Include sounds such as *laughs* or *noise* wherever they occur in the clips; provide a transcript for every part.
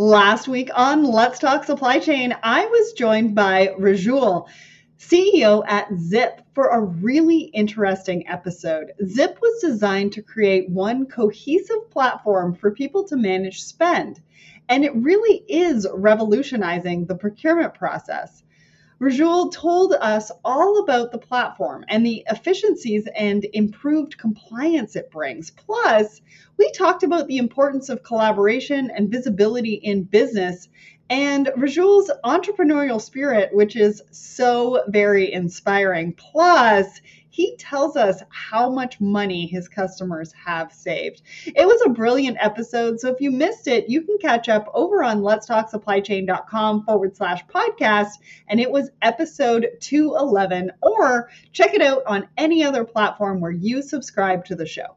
Last week on Let's Talk Supply Chain, I was joined by Rajul, CEO at Zip, for a really interesting episode. Zip was designed to create one cohesive platform for people to manage spend, and it really is revolutionizing the procurement process. Rajul told us all about the platform and the efficiencies and improved compliance it brings. Plus, we talked about the importance of collaboration and visibility in business and Rajul's entrepreneurial spirit, which is so very inspiring. Plus, he tells us how much money his customers have saved. It was a brilliant episode. So if you missed it, you can catch up over on letstalksupplychain.com forward slash podcast. And it was episode 211, or check it out on any other platform where you subscribe to the show.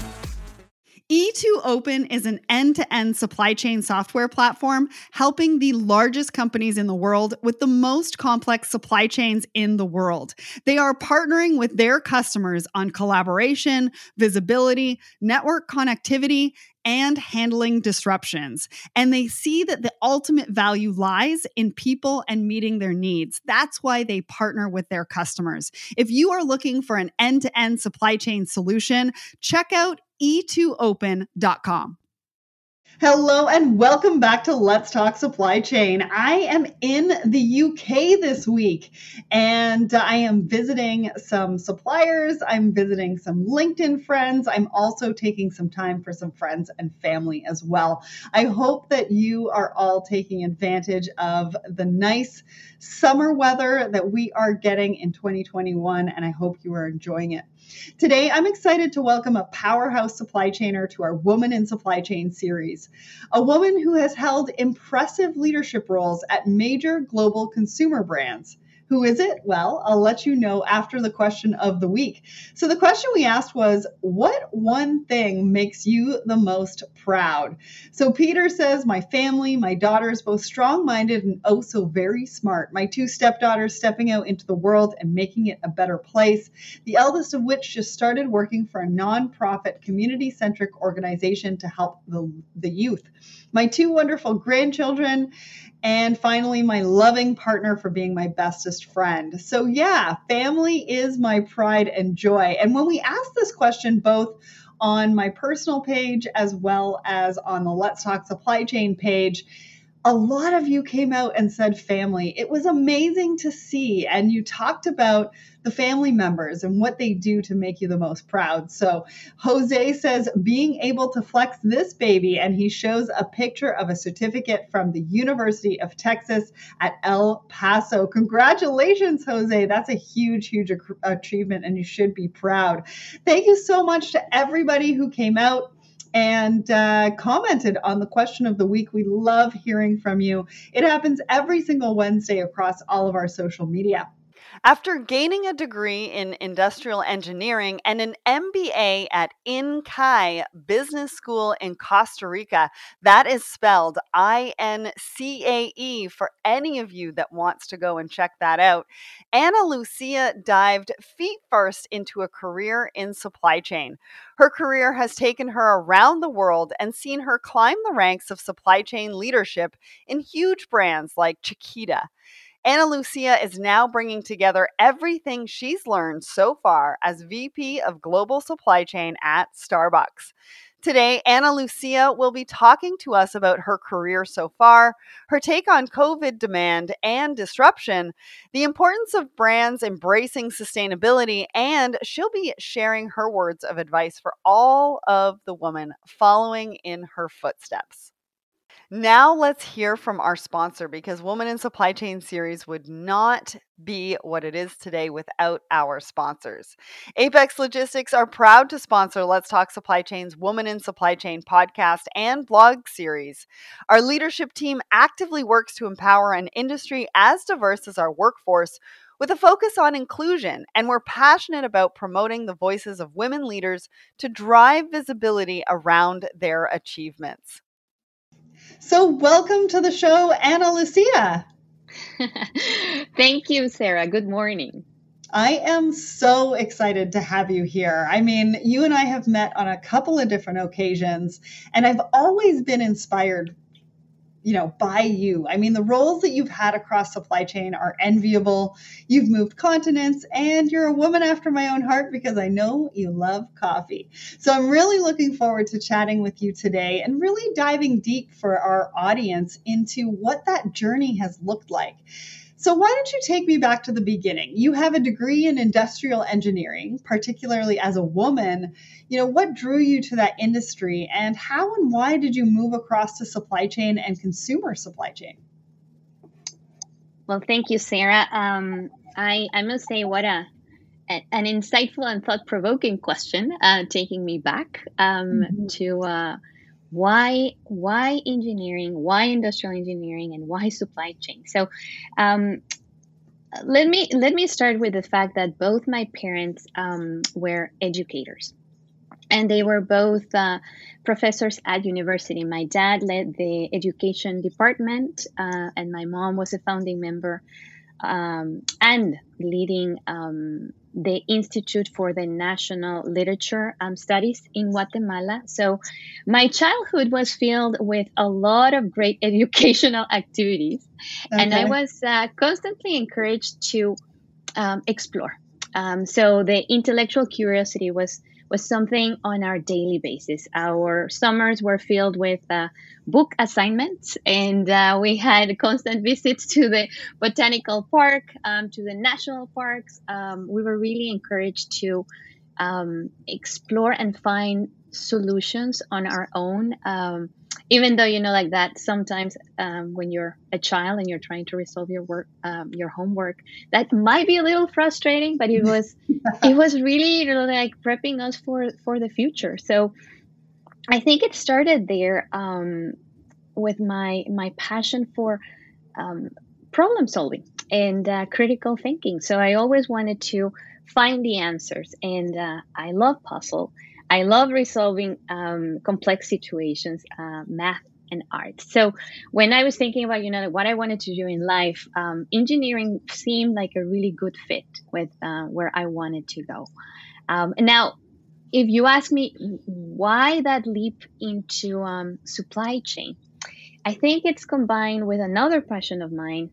E2 Open is an end to end supply chain software platform helping the largest companies in the world with the most complex supply chains in the world. They are partnering with their customers on collaboration, visibility, network connectivity, and handling disruptions. And they see that the ultimate value lies in people and meeting their needs. That's why they partner with their customers. If you are looking for an end to end supply chain solution, check out e2open.com. Hello and welcome back to Let's Talk Supply Chain. I am in the UK this week and I am visiting some suppliers. I'm visiting some LinkedIn friends. I'm also taking some time for some friends and family as well. I hope that you are all taking advantage of the nice summer weather that we are getting in 2021 and I hope you are enjoying it. Today, I'm excited to welcome a powerhouse supply chainer to our Woman in Supply Chain series. A woman who has held impressive leadership roles at major global consumer brands. Who is it? Well, I'll let you know after the question of the week. So, the question we asked was What one thing makes you the most proud? So, Peter says, My family, my daughters, both strong minded and oh so very smart. My two stepdaughters stepping out into the world and making it a better place. The eldest of which just started working for a nonprofit, community centric organization to help the, the youth. My two wonderful grandchildren and finally, my loving partner for being my bestest friend. So, yeah, family is my pride and joy. And when we ask this question, both on my personal page as well as on the Let's Talk Supply Chain page, a lot of you came out and said family. It was amazing to see. And you talked about the family members and what they do to make you the most proud. So Jose says, being able to flex this baby, and he shows a picture of a certificate from the University of Texas at El Paso. Congratulations, Jose. That's a huge, huge achievement, and you should be proud. Thank you so much to everybody who came out and uh, commented on the question of the week. We love hearing from you. It happens every single Wednesday across all of our social media. After gaining a degree in industrial engineering and an MBA at INCAE Business School in Costa Rica, that is spelled I N C A E for any of you that wants to go and check that out. Ana Lucia dived feet first into a career in supply chain. Her career has taken her around the world and seen her climb the ranks of supply chain leadership in huge brands like Chiquita. Ana Lucia is now bringing together everything she's learned so far as VP of Global Supply Chain at Starbucks. Today, Ana Lucia will be talking to us about her career so far, her take on COVID demand and disruption, the importance of brands embracing sustainability, and she'll be sharing her words of advice for all of the women following in her footsteps. Now let's hear from our sponsor because Woman in Supply Chain series would not be what it is today without our sponsors. Apex Logistics are proud to sponsor Let's Talk Supply Chain's Woman in Supply Chain podcast and blog series. Our leadership team actively works to empower an industry as diverse as our workforce with a focus on inclusion, and we're passionate about promoting the voices of women leaders to drive visibility around their achievements. So, welcome to the show, Ana Lucia. *laughs* Thank you, Sarah. Good morning. I am so excited to have you here. I mean, you and I have met on a couple of different occasions, and I've always been inspired you know, by you. I mean, the roles that you've had across supply chain are enviable. You've moved continents and you're a woman after my own heart because I know you love coffee. So I'm really looking forward to chatting with you today and really diving deep for our audience into what that journey has looked like. So, why don't you take me back to the beginning? You have a degree in industrial engineering, particularly as a woman. You know, what drew you to that industry and how and why did you move across to supply chain and consumer supply chain? Well, thank you, Sarah. Um, I, I must say, what a an insightful and thought provoking question, uh, taking me back um, mm-hmm. to uh, why why engineering why industrial engineering and why supply chain? So um, let me let me start with the fact that both my parents um, were educators. And they were both uh, professors at university. My dad led the education department uh, and my mom was a founding member um, and leading um, the Institute for the National Literature um, Studies in Guatemala. So my childhood was filled with a lot of great *laughs* educational activities, okay. and I was uh, constantly encouraged to um, explore. Um, so the intellectual curiosity was was something on our daily basis. Our summers were filled with uh, book assignments, and uh, we had constant visits to the botanical park, um, to the national parks. Um, we were really encouraged to um, explore and find solutions on our own um, even though you know like that sometimes um, when you're a child and you're trying to resolve your work um, your homework that might be a little frustrating but it was *laughs* it was really you know, like prepping us for for the future. So i think it started there um, with my my passion for um, problem solving and uh, critical thinking. So i always wanted to find the answers and uh, i love puzzle I love resolving um, complex situations, uh, math and art. So when I was thinking about, you know, what I wanted to do in life, um, engineering seemed like a really good fit with uh, where I wanted to go. Um, now, if you ask me why that leap into um, supply chain, I think it's combined with another passion of mine,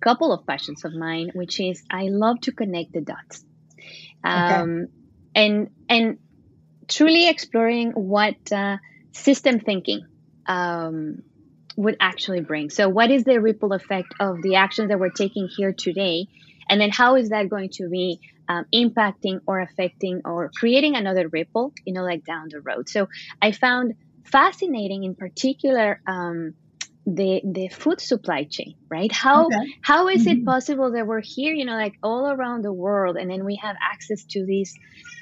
a couple of passions of mine, which is I love to connect the dots. Okay. Um, and and truly exploring what uh, system thinking um, would actually bring. So, what is the ripple effect of the actions that we're taking here today? And then, how is that going to be um, impacting or affecting or creating another ripple, you know, like down the road? So, I found fascinating in particular um, the the food supply chain right how okay. how is mm-hmm. it possible that we're here you know like all around the world and then we have access to these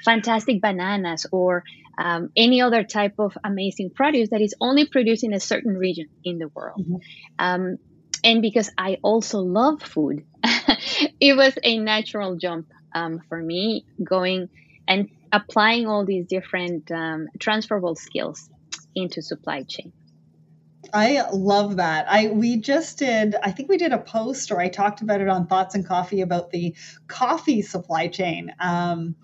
fantastic bananas or um, any other type of amazing produce that is only produced in a certain region in the world mm-hmm. um, and because i also love food *laughs* it was a natural jump um, for me going and applying all these different um, transferable skills into supply chain I love that. I we just did I think we did a post or I talked about it on Thoughts and Coffee about the coffee supply chain. Um,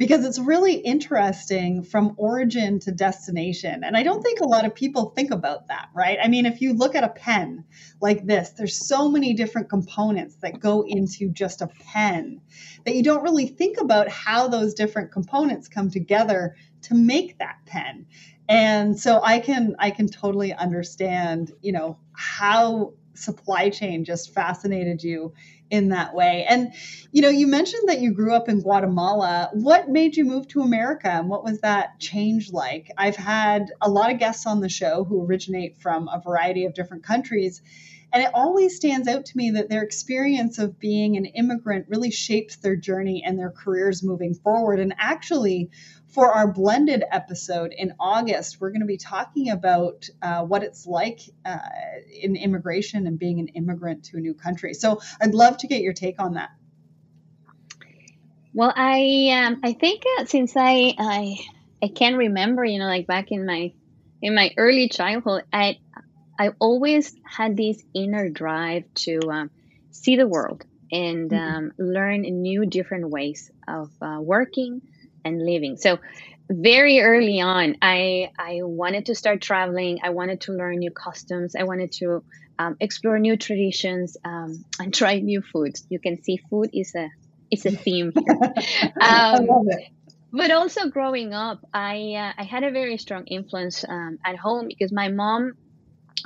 because it's really interesting from origin to destination. And I don't think a lot of people think about that, right? I mean, if you look at a pen like this, there's so many different components that go into just a pen that you don't really think about how those different components come together to make that pen and so i can i can totally understand you know how supply chain just fascinated you in that way. And you know, you mentioned that you grew up in Guatemala. What made you move to America and what was that change like? I've had a lot of guests on the show who originate from a variety of different countries. And it always stands out to me that their experience of being an immigrant really shapes their journey and their careers moving forward. And actually, for our blended episode in August, we're going to be talking about uh, what it's like uh, in immigration and being an immigrant to a new country. So I'd love to get your take on that. Well, I um, I think uh, since I I I can remember, you know, like back in my in my early childhood, I I always had this inner drive to um, see the world and mm-hmm. um, learn new different ways of uh, working and living. So very early on, I I wanted to start traveling. I wanted to learn new customs. I wanted to um, explore new traditions um, and *laughs* try new foods. You can see food is a is a theme. *laughs* Um, but also growing up, I uh, I had a very strong influence um, at home because my mom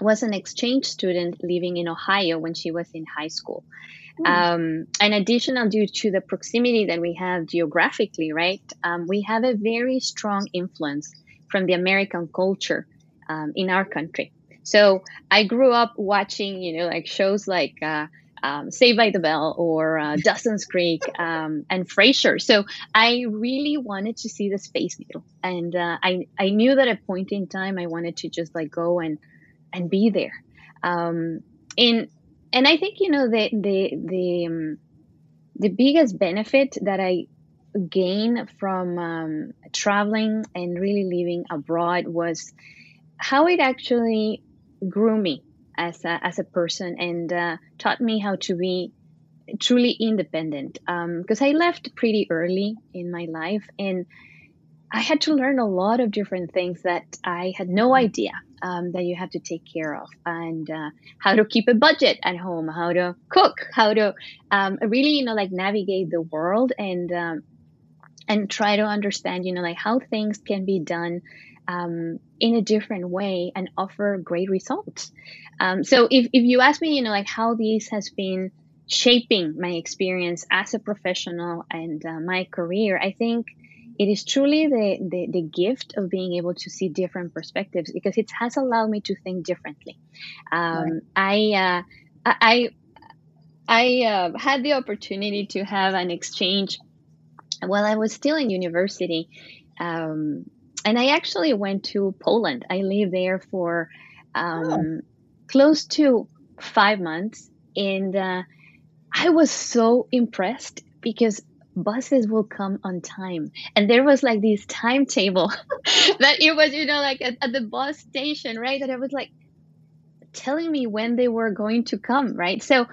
was an exchange student living in Ohio when she was in high school. Hmm. Um, and additional due to the proximity that we have geographically, right? Um, we have a very strong influence from the American culture um, in our country. So I grew up watching, you know, like shows like uh, um, Saved by the Bell or uh, *laughs* Dawson's Creek um, and Frasier. So I really wanted to see the Space Needle, and uh, I I knew that at a point in time I wanted to just like go and and be there. Um, in and I think you know the the the um, the biggest benefit that I gained from um, traveling and really living abroad was how it actually grew me as a, as a person and uh, taught me how to be truly independent. Because um, I left pretty early in my life and I had to learn a lot of different things that I had no idea um, that you have to take care of and uh, how to keep a budget at home, how to cook, how to um, really, you know, like navigate the world and, um, and try to understand, you know, like how things can be done um, in a different way and offer great results. Um, so if, if you ask me, you know, like how this has been shaping my experience as a professional and uh, my career, I think it is truly the, the, the, gift of being able to see different perspectives because it has allowed me to think differently. Um, right. I, uh, I, I uh, had the opportunity to have an exchange while I was still in university. Um, and I actually went to Poland. I lived there for um, oh. close to five months. And uh, I was so impressed because buses will come on time. And there was like this timetable *laughs* that it was you know like at, at, the bus station right? That i was like telling me when they were going to come right? So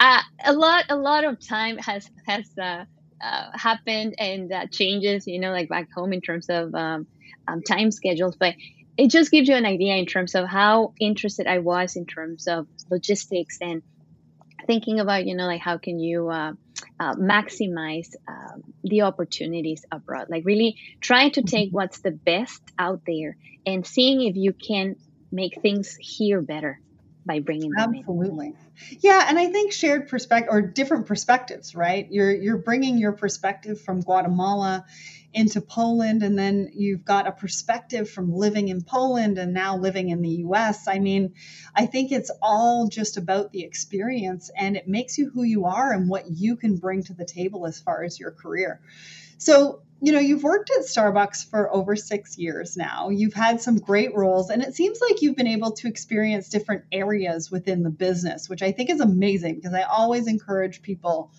uh, a lot a lot of time has has uh, uh, happened and uh, changes you know like back home in terms of um, um, time schedules. But it just gives you an idea in terms of how interested i was in terms of logistics and thinking about you know like how can you uh, maximize um, the opportunities abroad like really trying to take mm-hmm. what's the best out there and seeing if you can make things here better by bringing them absolutely in. yeah and i think shared perspective or different perspectives right you're you're bringing your perspective from guatemala into Poland, and then you've got a perspective from living in Poland and now living in the US. I mean, I think it's all just about the experience and it makes you who you are and what you can bring to the table as far as your career. So, you know, you've worked at Starbucks for over six years now. You've had some great roles, and it seems like you've been able to experience different areas within the business, which I think is amazing because I always encourage people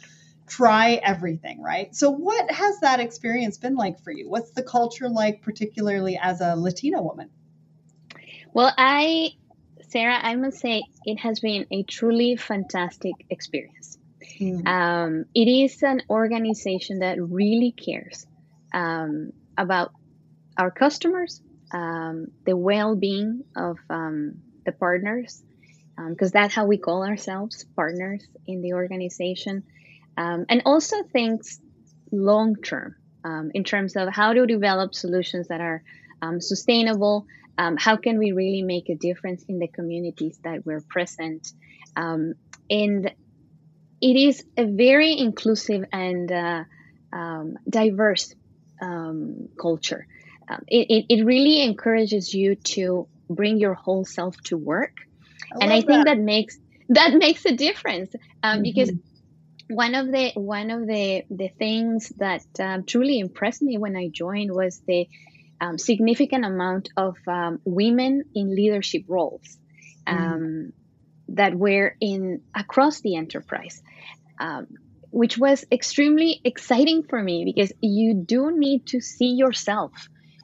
try everything, right? So, what has that experience been like for you? What's the culture like, particularly as a Latina woman? Well, I, Sarah, I must say it has been a truly fantastic experience. Mm. Um, it is an organization that really cares um, about our customers, um, the well being of um, the partners, because um, that's how we call ourselves partners in the organization um, and also thinks long term um, in terms of how to develop solutions that are um, sustainable. Um, how can we really make a difference in the communities that we're present? Um, and it is a very inclusive and uh, um, diverse um, culture. Um, it, it, it, really encourages you to bring your whole self to work. I and I think that. that. makes that makes a difference um, mm-hmm. because one of the one of the the things that um, truly impressed me when I joined was the um, significant amount of um, women in leadership roles mm. that were in across the enterprise, um, which was extremely exciting for me because you do need to see yourself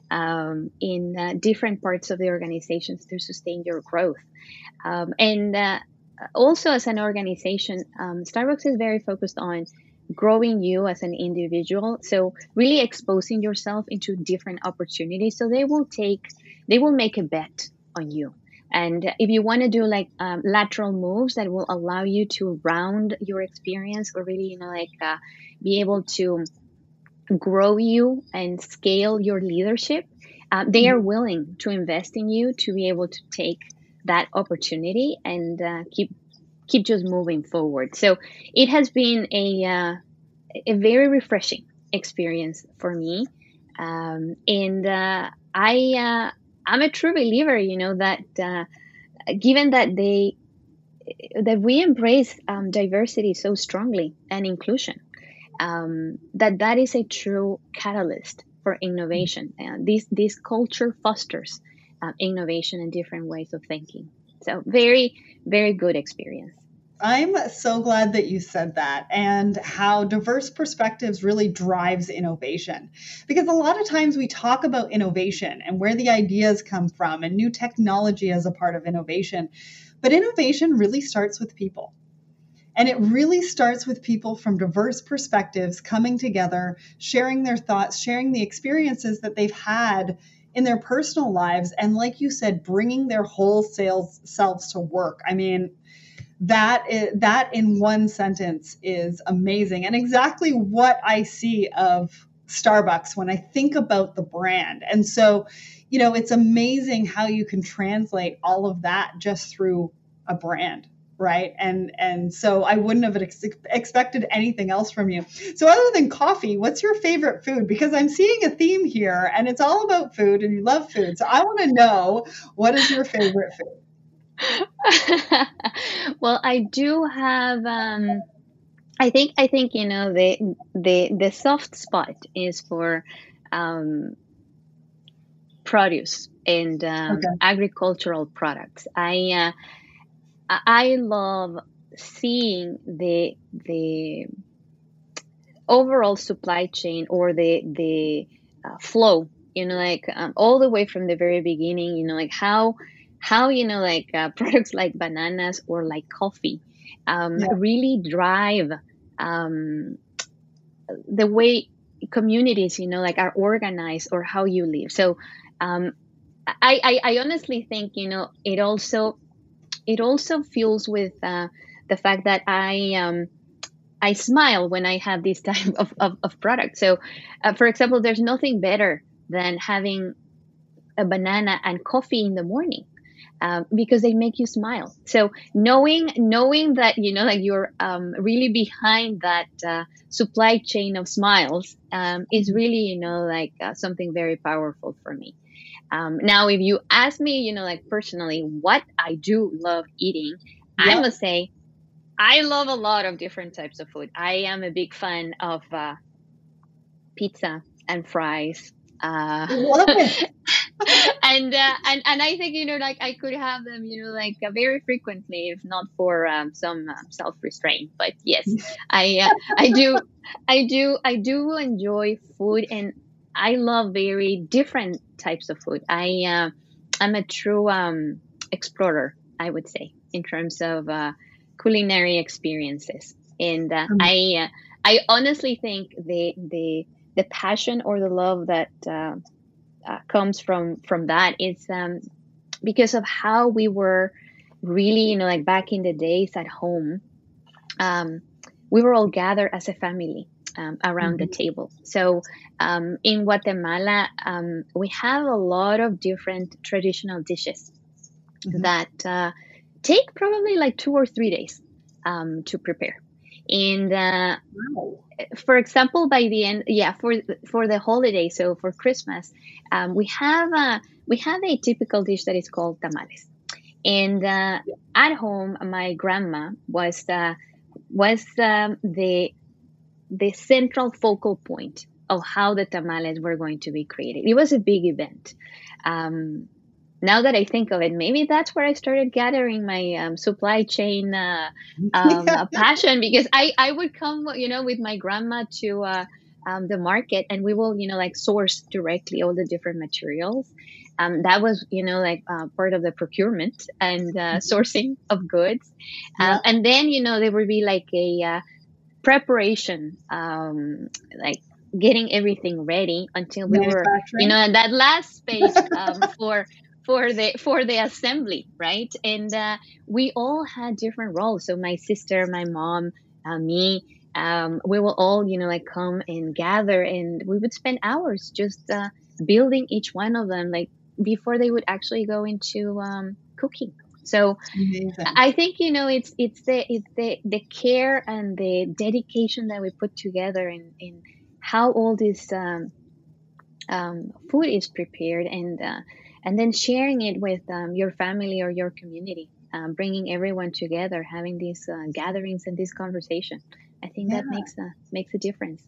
um, in uh, different parts of the organizations to sustain your growth, um, and uh, also as an organization, um, Starbucks is very focused on growing you as an individual. So really exposing yourself into different opportunities. So they will take, they will make a bet on you. And if you want to do like um, lateral moves that will allow you to round your experience or really, you know, like uh, be able to grow you and scale your leadership, uh, they are willing to invest in you to be able to take that opportunity and uh, keep keep just moving forward. So it has been a uh, a very refreshing experience for me, um, and uh, I uh, I'm a true believer. You know that uh, given that they that we embrace um, diversity so strongly and inclusion, um, that that is a true catalyst for innovation. And this this culture fosters uh, innovation and different ways of thinking. So very very good experience. I'm so glad that you said that and how diverse perspectives really drives innovation. Because a lot of times we talk about innovation and where the ideas come from and new technology as a part of innovation. But innovation really starts with people. And it really starts with people from diverse perspectives coming together, sharing their thoughts, sharing the experiences that they've had in their personal lives. And like you said, bringing their whole sales selves to work. I mean, that is, that in one sentence is amazing and exactly what I see of Starbucks when I think about the brand. And so, you know, it's amazing how you can translate all of that just through a brand right and and so i wouldn't have ex- expected anything else from you so other than coffee what's your favorite food because i'm seeing a theme here and it's all about food and you love food so i want to know what is your favorite food *laughs* well, I do have. Um, I think I think you know the the the soft spot is for um, produce and um, okay. agricultural products. I uh, I love seeing the the overall supply chain or the the uh, flow. You know, like um, all the way from the very beginning. You know, like how how you know like uh, *laughs* products like bananas or like coffee um, yeah. really drive um, the way communities you know like are organized or how you live so um, I, I, I honestly think you know it also it also fuels with uh, the fact that I um, I smile when I have this *laughs* type of, of, of product. So, uh, for example, there's nothing better than having a banana and coffee in the morning um, because they make you smile. So knowing knowing that you know like you're um, really behind that uh, supply chain of smiles um, is really you know like uh, something very powerful for me. Um, now, if you ask me, you know, like personally, what I do love eating, I must say, I love a lot of different types of food. I am a big fan of uh, pizza and fries. Uh, *laughs* and uh, and and I think you know like I could have them you know like uh, very frequently if not for um, some uh, self restraint. But yes, I uh, I do I do I do enjoy food and I love very different types of food. I uh, I'm a true um, explorer, I would say, in terms of uh, culinary experiences, and mm-hmm. I I honestly think the the the passion or the love that uh, comes from from that is um, because of how we were really you know like back in the days at home um, we were all gathered as a family um, around mm-hmm. the table so um, in guatemala um, we have a lot of different traditional dishes mm-hmm. that uh, take probably like two or three days um, to prepare. And uh, wow. for example, by the end, yeah, for for the holiday, so for Christmas, um, we have a we have a typical dish that is called tamales. And uh, yeah. at home, my grandma was uh, was um, the the central focal point of how the tamales were going to be created. It was a big event. Um, now that I think of it, maybe that's where I started gathering my um, supply chain uh, *laughs* um, yeah. passion because I, I would come, you know, with my grandma to uh, um, the market and we will, you know, like source directly all the different materials. Um, that was, you know, like uh, part of the procurement and uh, mm-hmm. sourcing of goods. Yeah. and then, you know, there would be like a uh, preparation, um, like getting everything ready until we were, you know, that last space um, *laughs* for for the for the assembly, right? And uh, we all had different roles. So my sister, my mom, uh, me, um, we will all, you know, like come and gather, and we would spend hours just uh, building each one of them, like before they would actually go into um, cooking. So Amazing. I think you know it's it's the it's the the care and the dedication that we put together in in how all this um, um, food is prepared and uh, and then sharing it with um, your family or your community um, bringing everyone together having these uh, gatherings and this conversation i think yeah. that makes a makes a difference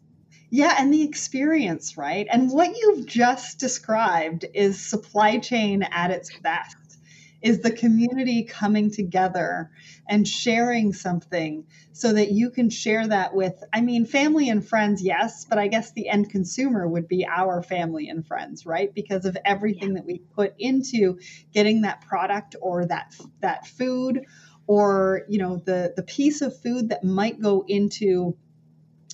yeah, and the experience, right? And what you've just described is supply chain at its best is the community coming together and sharing something so that you can share that with i mean family and friends yes but i guess the end consumer would be our family and friends right because of everything yeah. that we put into getting that product or that that food or you know the the piece of food that might go into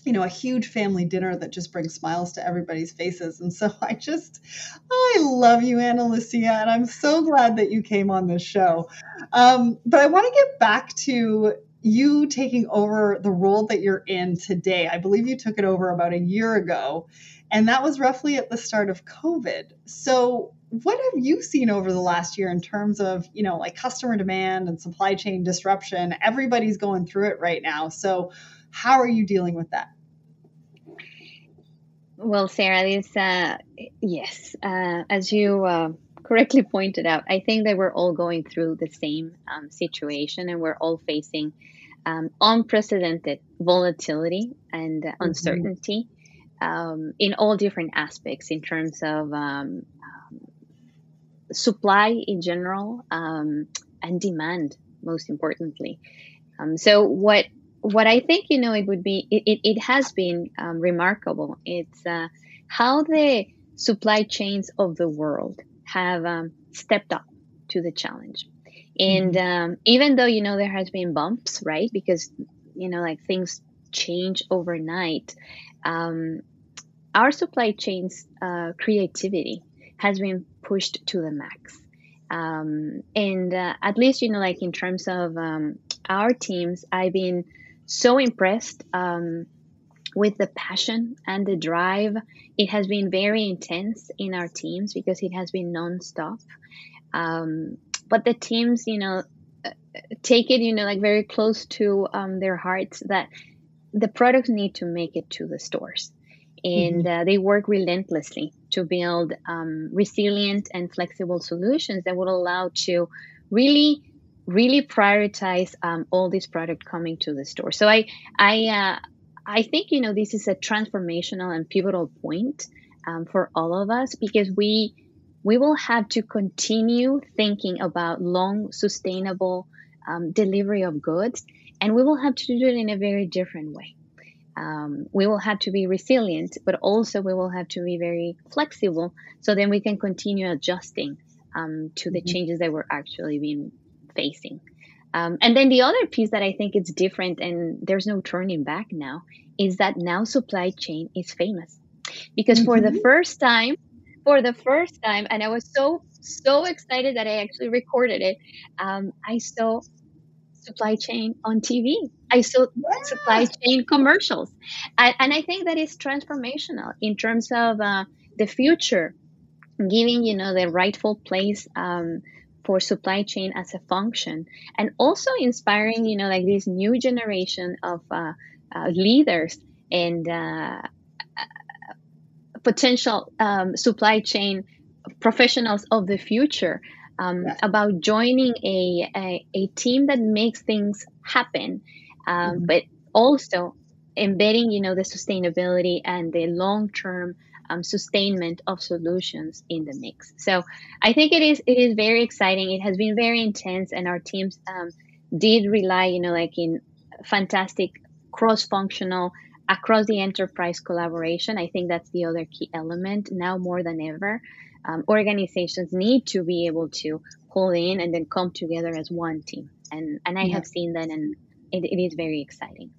you know, a huge family dinner that just brings smiles to everybody's faces. And so *laughs* I just, I love you, Ana Lucia, and I'm so glad that you came on this show. Um, but I want to get back to you taking over the role that you're in today. I believe you took it over about a year ago, and that was roughly at the start of COVID. So, what have you seen over the last year in terms of, you know, like customer demand and supply chain disruption? Everybody's going through it right now. So, how are you dealing with that? Well, Sarah, this uh, yes, uh, as you uh, correctly *laughs* pointed out, I think that we're all going through the same um, situation, and we're all facing um, unprecedented volatility and mm-hmm. uncertainty um, in all different aspects, in terms of um, um, supply in general um, and demand, most importantly. so, what what I think, you know, it would be, it, it, it has been um, remarkable. It's uh, how the supply chains of the world have um, stepped up to the challenge. And mm-hmm. um, even though, you know, there has been bumps, right? Because, you know, like things change overnight. Um, our supply chains uh, creativity has been pushed to the max. Um, and uh, at least, you know, like in terms of um, our teams, I've been so impressed um, with the passion and the drive. It has been very intense in our teams because it has been nonstop. Um, but the teams, you know, uh, take it, you know, like very close to um, their hearts that the products need to make it to the stores. And mm-hmm. uh, they work relentlessly to build um, resilient and flexible solutions that would allow to really really prioritize um, all this product coming to the store. So I I uh, I think you know this is a transformational and pivotal point um, for all of us because we we will have to continue thinking about long sustainable um, delivery of goods, and we will have to do it in a very different way. Um, we will have to be resilient, but also we will have to be very flexible, so then we can continue adjusting um, to the mm-hmm. changes that we're actually being facing. Um, and then the other piece that I think is different and there's no turning back now is that now supply chain is famous because mm-hmm. for the mm-hmm. first time, for the first time, and I was so so excited that I actually recorded it. Um, I saw supply chain on TV. I saw yeah. supply chain commercials, and, and, I think that is transformational in terms of uh, the future, giving you know the rightful place um, for supply chain as a function and also inspiring you know like this new generation of uh, uh, leaders and uh, potential um, supply chain professionals of the future um, yes. about joining a, a, a, team that makes things happen um, mm-hmm. but also embedding you know the sustainability and the long-term um, sustainment of solutions in the mix. So I think it is it is very exciting. It has been very intense, and our teams um, did rely, you know, like in fantastic cross-functional across the enterprise collaboration. I think that's the other key element now more than ever. Um, organizations need to be able to pull in and then come together as one team, and and I yeah. have seen that, and it, it is very exciting.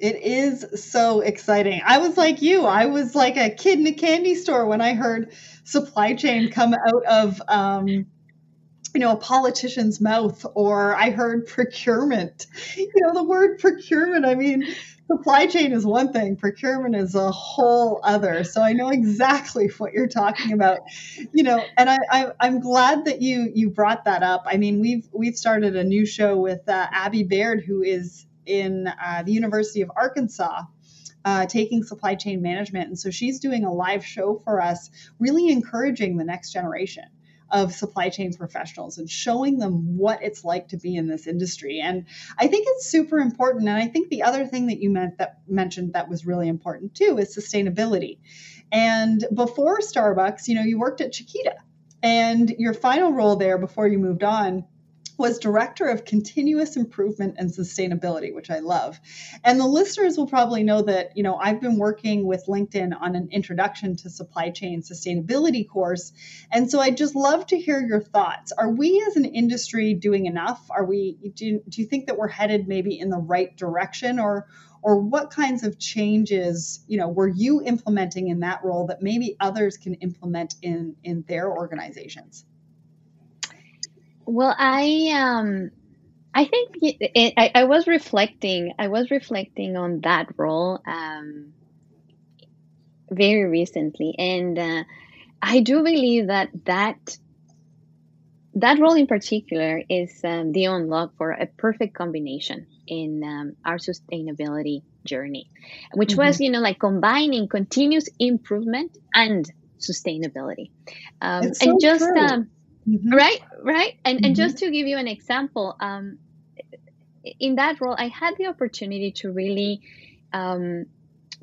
It is so exciting. I was like you. I was like a kid in a candy store when I heard supply chain come out of um, you know a politician's mouth or I heard procurement. You know the word procurement. I mean, supply chain is one thing, procurement is a whole other. So I know exactly *laughs* what you're talking about. You know, and I, I am glad that you you brought that up. I mean, we've we've started a new show with uh, Abby Baird, who is in uh, the University of Arkansas. Uh, taking supply chain management. And so she's doing a live show for us, really encouraging the next generation of supply chain professionals and showing them what it's like to be in this industry. And I think it's super important. And I think the other thing that you meant that mentioned that was really important too is sustainability. And before Starbucks, you know, you worked at Chiquita. And your final role there before you moved on was Director of Continuous Improvement and Sustainability, which I love. And the listeners will probably know that, you know, I've been working with LinkedIn on an introduction to supply chain sustainability course. And so I'd just love to hear your thoughts. Are we as an industry doing enough? Are we do, do you think that we're headed maybe in the right direction or or what kinds of changes, you know, were you implementing in that role that maybe others can implement in in their organizations? Well, I um, I think it, it, I, I was reflecting. I was reflecting on that role um, very recently, and uh, I do believe that that that role in particular is um, the unlock for a perfect combination in um, our sustainability journey, which mm-hmm. was you know like combining continuous improvement and sustainability, um, so and just. Um, Mm-hmm. Right, right. And mm-hmm. and just to give you an example, um, in that role, I had the opportunity to really um,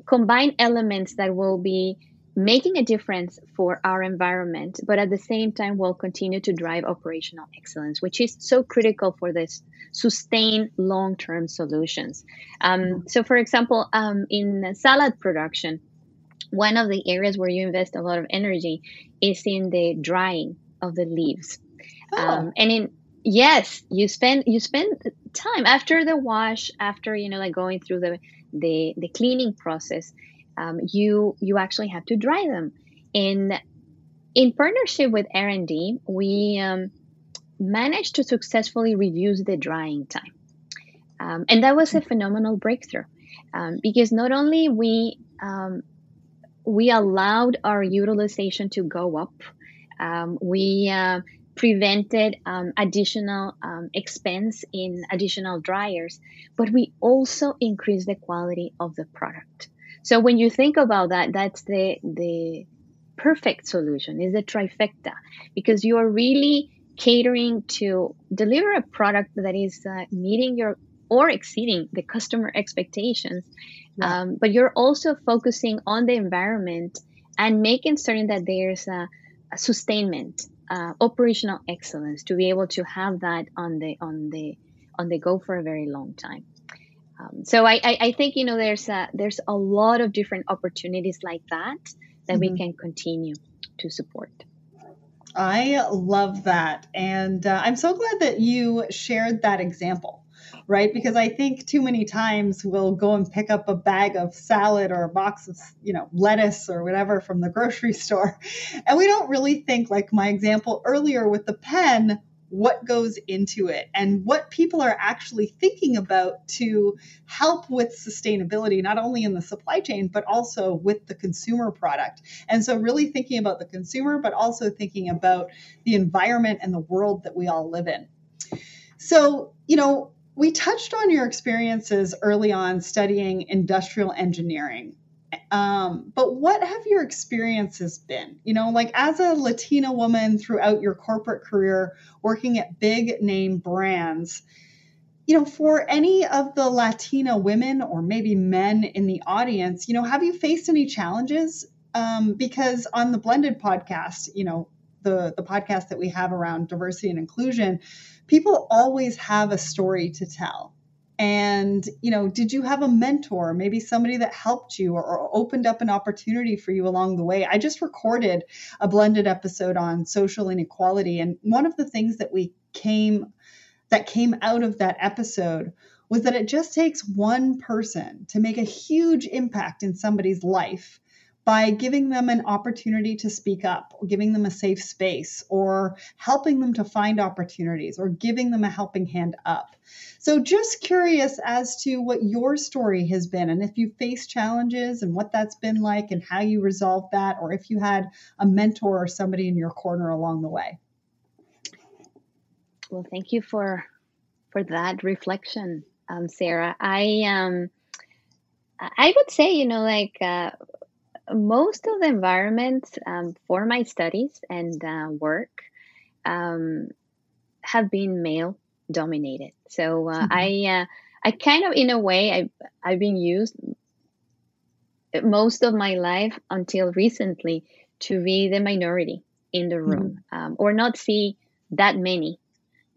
combine elements that will be making a difference for our environment, but at the same time will continue to drive operational excellence, which is so critical for this sustained long-term solutions. Um, mm-hmm. so, for example, um, in salad production, one of the areas where you invest a lot of energy is in the drying of the leaves. Oh. Um, and in yes, you spend you spend time after the wash, after you know like going through the the, the cleaning process. Um, you you actually have to dry them. In in partnership with R and D, we um, managed to successfully reduce the drying time, um, and that was a phenomenal breakthrough um, because not only we um, we allowed our utilization to go up um, we uh, prevented um, additional um, expense in additional dryers, but we also increased the quality of the product. So when you think about that, that's the the perfect solution is the trifecta because you are really catering to deliver a product that is uh, meeting your or exceeding the customer expectations yeah. um, but you're also focusing on the environment and making certain that there's a, sustainment, uh, operational excellence to be able to have that on the on the on the go for a very long time. Um, so I, I, I, think you know there's a, there's a lot of different opportunities like that that mm-hmm. we can continue to support. I love that, and uh, I'm so glad that you shared that example right? Because I think too many times we'll go and pick up a bag of salad or a box of, you know, lettuce or whatever from the grocery *laughs* store. And we don't really think, like my example earlier with the pen, what goes into it and what people are actually thinking about to help with sustainability, not only in the supply chain, but also with the consumer product. And so, really thinking about the consumer, but also thinking about the environment and the world that we all live in. So, you know, we touched on your experiences early on studying industrial engineering. Um, but what have your experiences been? You know, like as a Latina woman throughout your corporate career, working at big name brands, you know, for any of the Latina women or maybe men in the audience, you know, have you faced any challenges? Um, because on the Blended podcast, you know, the the podcast that we have around diversity and inclusion, people always have a story to tell. And you know did you have a mentor maybe somebody that helped you or, or, opened up an opportunity for you along the way? I just recorded a blended episode on social inequality and one of the things that we came that came out of that episode was that it just takes one person to make a huge impact in somebody's life by giving them an opportunity to speak up, or giving them a safe space, or helping them to find opportunities, or giving them a helping hand up. So, just curious as to what your story has been, and if you face challenges and what that's been like, and how you resolved that, or if you had a mentor or somebody in your corner along the way. Well, thank you for for that reflection, um, Sarah. I um, I would say, you know, like uh, most of the environments um, for my studies and uh, work um, have been male dominated. So uh, mm-hmm. I uh, I kind of in a way I I've been used most of my life until recently to be the minority in the room mm-hmm. um, or not see that many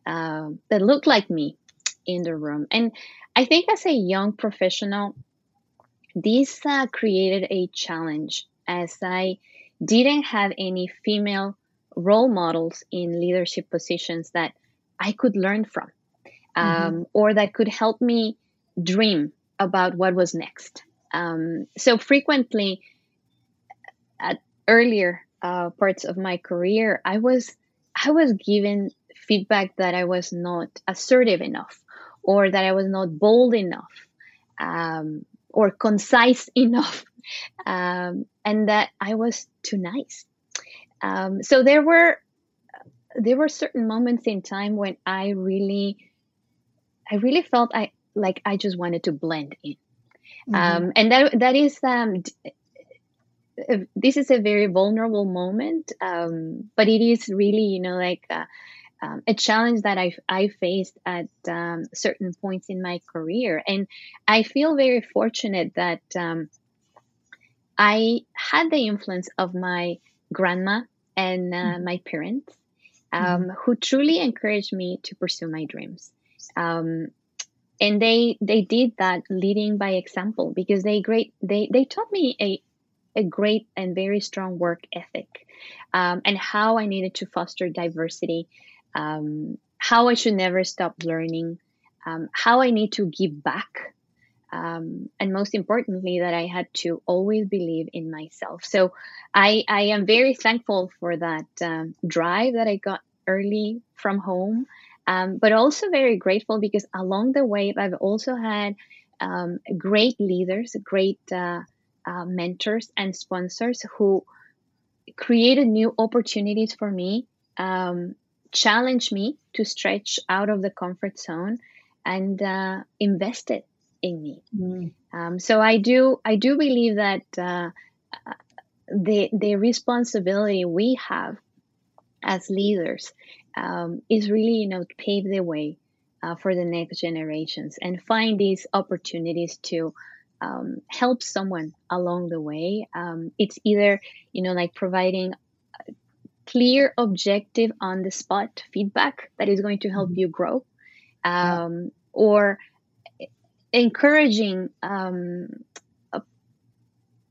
uh, that look like me in the room. And I think as a young professional, this uh, created a challenge as I didn't have any female role models in leadership positions that I could learn from um, mm-hmm. or that could help me dream about what was next. Um, so frequently, at earlier uh, parts of my career, I was I was given feedback that I was not assertive enough, or that I was not bold enough, um, or concise *laughs* enough, um, and that I was too nice. Um, so there were there were certain moments in time when I really I really felt I like I just wanted to blend in, mm-hmm. um, and that that is um, uh, this is a very vulnerable moment, um, but it is really you know like. Uh, um, a challenge that I, I faced at um, certain points in my career. And I feel very fortunate that um, I had the influence of my grandma and uh, mm-hmm. my parents, um, mm-hmm. who truly encouraged me to pursue my dreams. Um, and they they did that leading by example because they great they they taught me a a great and very strong work ethic um, and how I needed to foster diversity um, how I should never stop learning, um, how I need to give back, um, and most importantly, that I had to always believe in myself. So I, I am very thankful for that um, drive that I got early from home, um, but also very grateful because along the way, I've also had um, great leaders, great uh, uh, mentors, and sponsors who created new opportunities for me um, challenged me to stretch out of the comfort zone and uh, invested in me. Mm. Um, so I do I do believe that uh, the the responsibility we have as leaders um, is really you know pave the way uh, for the next generations and find these opportunities to um, help someone along the way. Um, it's either you know like providing clear, objective, on the spot feedback that is going to help mm-hmm. you grow, um, or encouraging um,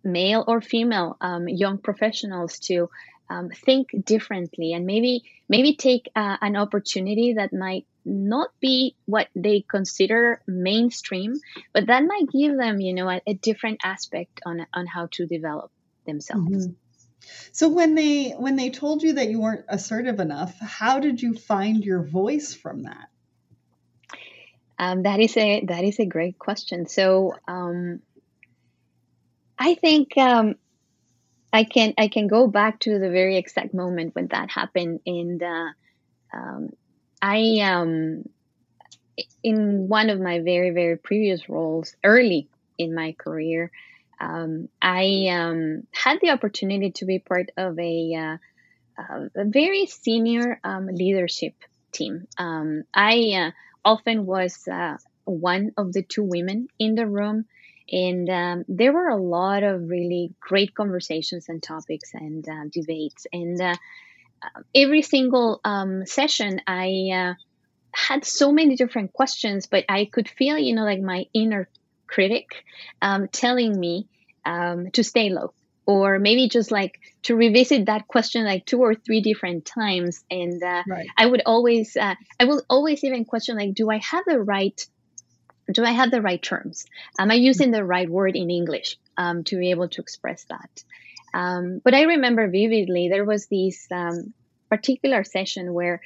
male or female um, young professionals to um, think differently and maybe maybe take uh, an opportunity that might not be what they consider mainstream, but that might give them, you know, a, a different aspect on on how to develop themselves. Mm-hmm. So when they when they told you that you weren't assertive enough, how did you find your voice from that? Um, that is a that is a great question. So um, I think um, I can I can go back to the very exact moment when that happened, and um, I um, in one of my very very previous roles early in my career, um, I um, had the opportunity to be part of a, uh, uh, a very senior um, leadership team. Um, I uh, often was uh, one of the two women in the room, and um, there were a lot of really great conversations and topics and uh, debates. And every single um, session, I had so many different questions, but I could feel, you know, like my inner critic um, telling me um, to stay low. Or maybe just like to revisit that question like two or three different times. And uh, right. i would always uh, i will always even question like do i have the right do i have the right terms? Am i using the right word in english um, to be able to express that? Um, but i remember vividly there was this um, particular session where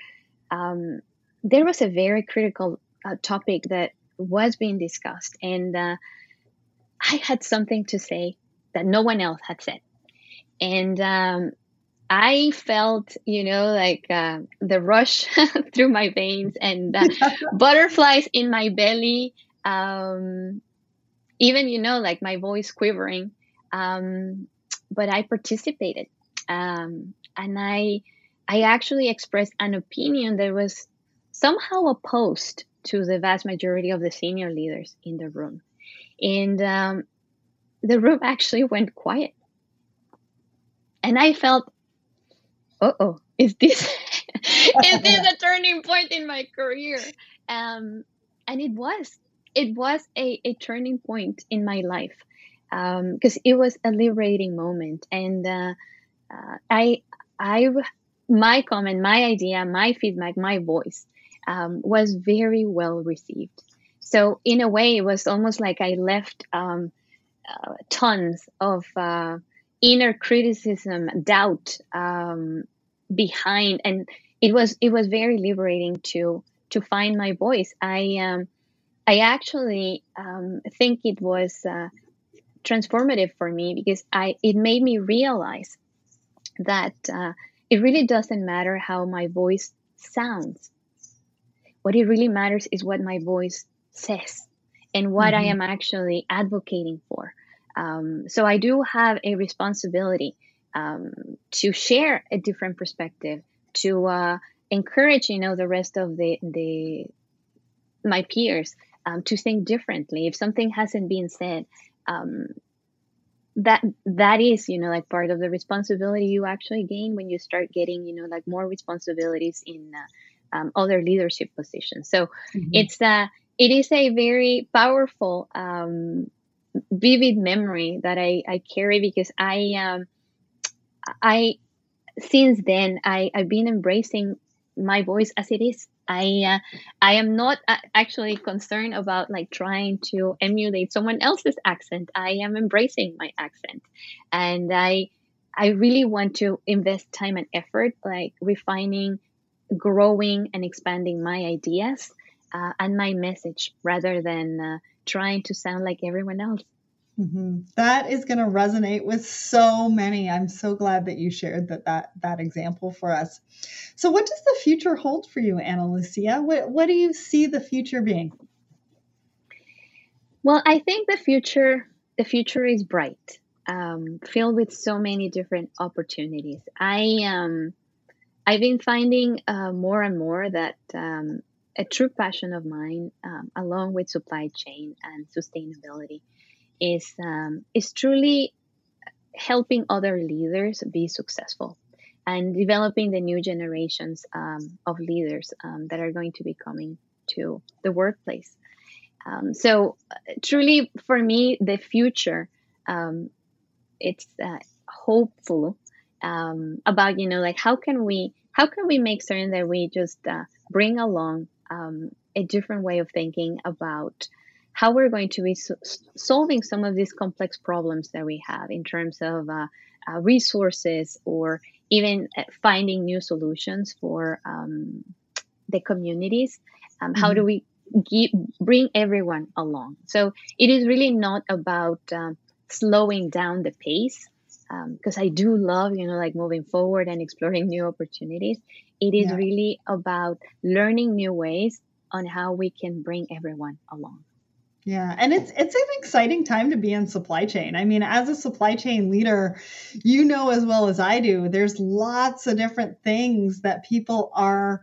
um, there was a very critical uh, topic that was being discussed and uh, i had something to say that no one else had said. And um, i felt you know like uh, the rush *laughs* through my veins and uh, *laughs* butterflies in my belly um, even you know like my voice quivering um, but i participated um, and i i actually expressed an opinion that was somehow opposed to the vast majority of the senior leaders in the room. And um, the room actually went quiet. And I felt, oh, is this *laughs* is this a turning point in my career? Um, and it was. It was a, a turning point in my life because um, it was a liberating moment. And uh, uh, I, I, my comment, my idea, my feedback, my voice um, was very well received. So in a way, it was almost like I left um, uh, tons of uh, inner criticism, doubt um, behind, and it was it was very liberating to to find my voice. I um, I actually um, think it was uh, transformative for me because I it made me realize that uh, it really doesn't matter how my voice sounds what it really matters is what my voice says and what mm-hmm. I am actually advocating for. Um, so I do have a responsibility um, to share a different perspective, to uh, encourage, you know, the rest of the the my peers um, to think differently. If something hasn't been said, um, that that is, you know, like part of the responsibility you actually gain when you start getting, you know, like more responsibilities in. Uh, um, other leadership positions. So mm-hmm. it's a uh, it is a very powerful, um, vivid memory that I, I carry because I um, I since then I I've been embracing my voice as it is. I uh, I am not uh, actually concerned about like trying to emulate someone else's accent. I am embracing my accent, and I I really want to invest time and effort like refining growing and expanding my ideas uh, and my message rather than uh, trying to sound like everyone else. Mm-hmm. That is going to resonate with so many. I'm so glad that you shared that that that example for us. So, what does the future hold for you, Ana Lucia? What what do you see the future being? Well, I think the future the future is bright, um, filled with so many different opportunities. I um I've been finding uh, more and more that um, a true passion of mine, um, along with supply chain and sustainability, is um, is truly helping other leaders be successful and developing the new generations um, of leaders um, that are going to be coming to the workplace. Um, so, uh, truly, for me, the future it's uh, hopeful um, about you know like how can we how can we make certain that we just uh, bring along um, a different way of thinking about how we're going to be so- solving some of these complex problems that we have in terms of uh, uh, resources or even uh, finding new solutions for um, the communities. Um, mm-hmm. How do we keep, bring everyone along? So it is really not about um, slowing down the pace because um, I do love, you know, like moving forward and exploring new opportunities. It is yeah. really about learning new ways on how we can bring everyone along. Yeah, and it's it's an exciting time to be in supply chain. I mean, as a supply chain leader, you know as well as I do, there's lots of different things that people are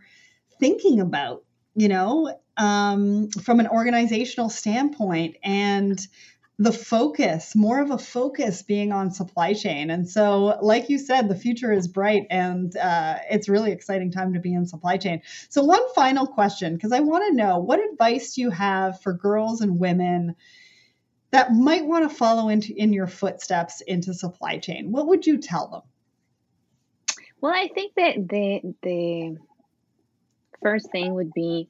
thinking about, you know, um, from an organizational standpoint. And the focus, more of a focus being on supply chain. And so, like you said, the future is bright and uh, it's really exciting time to be in supply chain. So, one final question, because I want to know what advice do you have for girls and women that might want to follow into in your footsteps into supply chain? What would you tell them? Well, I think that the the first thing would be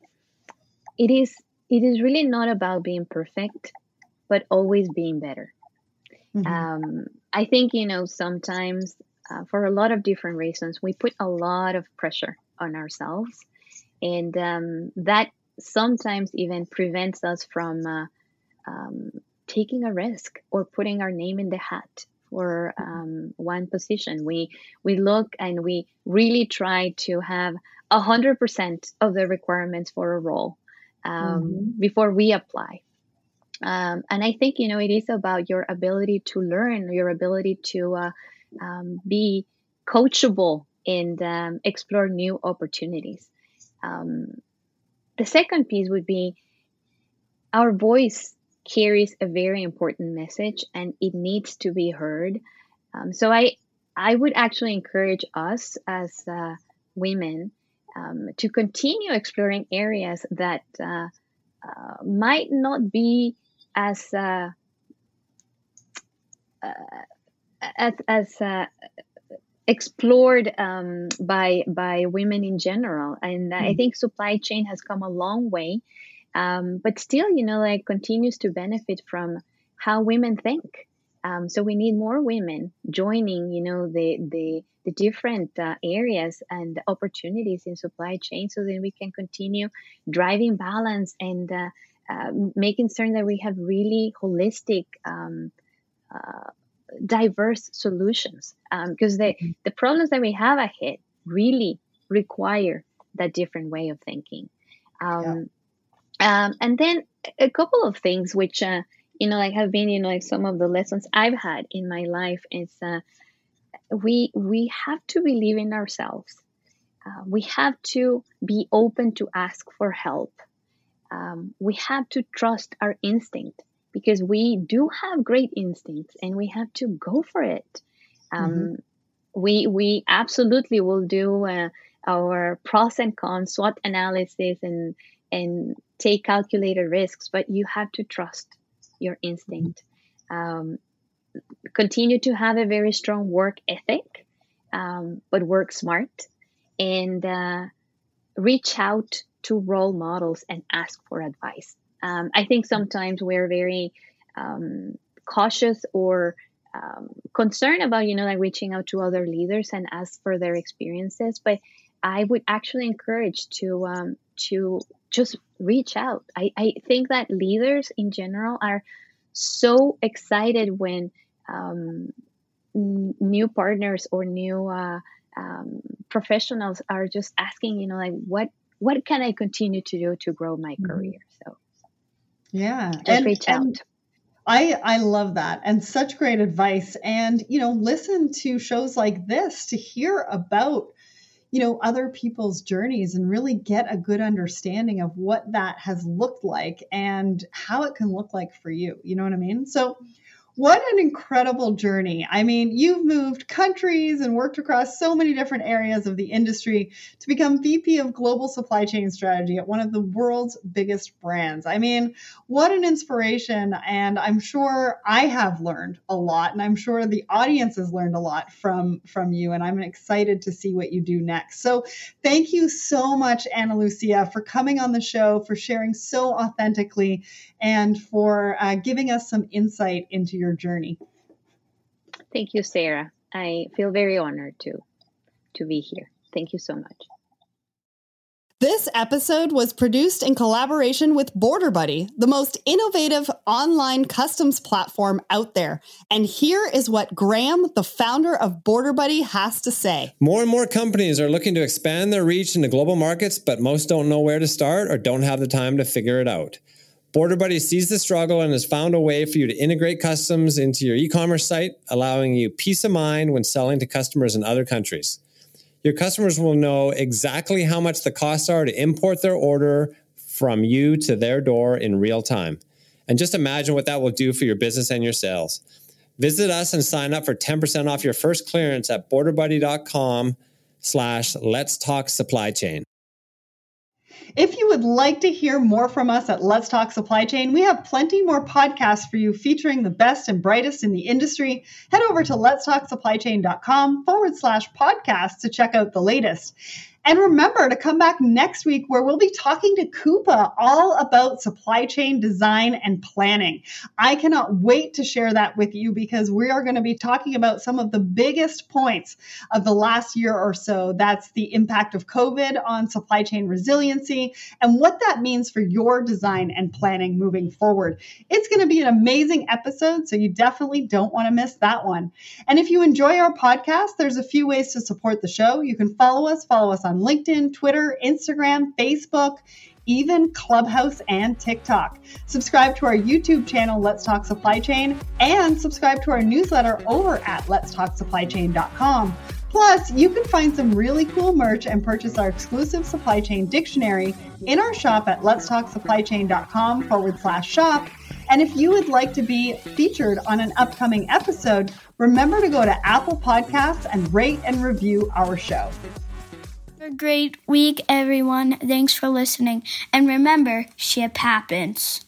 it is it is really not about being perfect but always being better. Mm-hmm. Um, I think, you know, sometimes uh, for a lot of different reasons, we put a lot of pressure on ourselves. And um, that sometimes even prevents us from uh, um, taking a risk or putting our name in the hat for um, one position. We we look and we really try to have a hundred percent of the requirements for a role um, mm-hmm. before we apply. Um, and I think, you know, it is about your ability to learn, your ability to uh, um, be coachable and um, explore new opportunities. Um, the second piece would be our voice carries a very important message and it needs to be heard. Um, so I, I would actually encourage us as uh, women um, to continue exploring areas that uh, uh, might not be as uh, uh, as, as uh, explored um, by by women in general, and mm-hmm. I think supply chain has come a long way, um, but still, you know, like continues to benefit from how women think. Um, so we need more women joining, you know, the the the different uh, areas and opportunities in supply chain, so that we can continue driving balance and uh, uh, making certain that we have really holistic, um, uh, diverse solutions. Because um, the, mm-hmm. the problems that we have ahead really require that different way of thinking. Um, yeah. um, and then a couple of things which, uh, you know, like have been, you know, like some of the lessons I've had in my life is uh, we we have to believe in ourselves. Uh, we have to be open to ask for help um, we have to trust our instinct because we do have great instincts and we have to go for it. Um, mm-hmm. We we absolutely will do uh, our pros and cons SWOT analysis and and take calculated risks, but you have to trust your instinct. Um, continue to have a very strong work ethic, um, but work smart and uh, reach out to role models and ask for advice. Um, I think sometimes we're very um, cautious or um, concerned about, you know, like reaching out to other leaders and ask for their experiences. But I would actually encourage to um, to just reach out. I, I think that leaders in general are so excited when um, n- new partners or new uh, um, professionals are just asking, you know, like what what can I continue to do to grow my mm-hmm. career? So, yeah, just and, reach out. I I love that and such great advice. And you know, listen to shows like this to hear about you know other people's journeys and really get a good understanding of what that has looked like and how it can look like for you. You know what I mean? So what an incredible journey. I mean, you've moved countries and worked across so many different areas of the industry to become VP of Global Supply Chain Strategy at one of the world's biggest brands. I mean, what an inspiration. And I'm sure I have learned a lot, and I'm sure the audience has learned a lot from, from you. And I'm excited to see what you do next. So thank you so much, Ana Lucia, for coming on the show, for sharing so authentically, and for uh, giving us some insight into your journey. Thank you, Sarah. I feel very honored to to be here. Thank you so much. This episode was produced in collaboration with Border Buddy, the most innovative online customs platform out there. And here is what Graham, the founder of Border Buddy, has to say. More and more companies are looking to expand their reach into global markets, but most don't know where to start or don't have the time to figure it out. Border Buddy sees the struggle and has found a way for you to integrate customs into your e commerce site, allowing you peace of mind when selling to customers in other countries. Your customers will know exactly how much the costs are to import their order from you to their door in real time. And just imagine what that will do for your business and your sales. Visit us and sign up for 10% off your first clearance at borderbuddy.com slash let's talk supply chain. If you would like to hear more from us at Let's Talk Supply Chain, we have plenty more podcasts for you featuring the best and brightest in the industry. Head over to letstalksupplychain.com forward slash podcast to check out the latest. And remember to come back next week where we'll be talking to Coupa all about supply chain design and planning. I cannot wait to share that with you because we are going to be talking about some of the biggest points of the last year or so. That's the impact of COVID on supply chain resiliency and what that means for your design and planning moving forward. It's going to be an amazing episode, so you definitely don't want to miss that one. And if you enjoy our podcast, there's a few ways to support the show. You can follow us, follow us on on LinkedIn, Twitter, Instagram, Facebook, even Clubhouse and TikTok. Subscribe to our YouTube channel, Let's Talk Supply Chain, and subscribe to our newsletter over at letstalksupplychain.com. Plus, you can find some really cool merch and purchase our exclusive supply chain dictionary in our shop at letstalksupplychain.com forward slash shop. And if you would like to be featured on an upcoming episode, remember to go to Apple Podcasts and rate and review our show a great week, everyone. Thanks for listening. And remember, ship happens.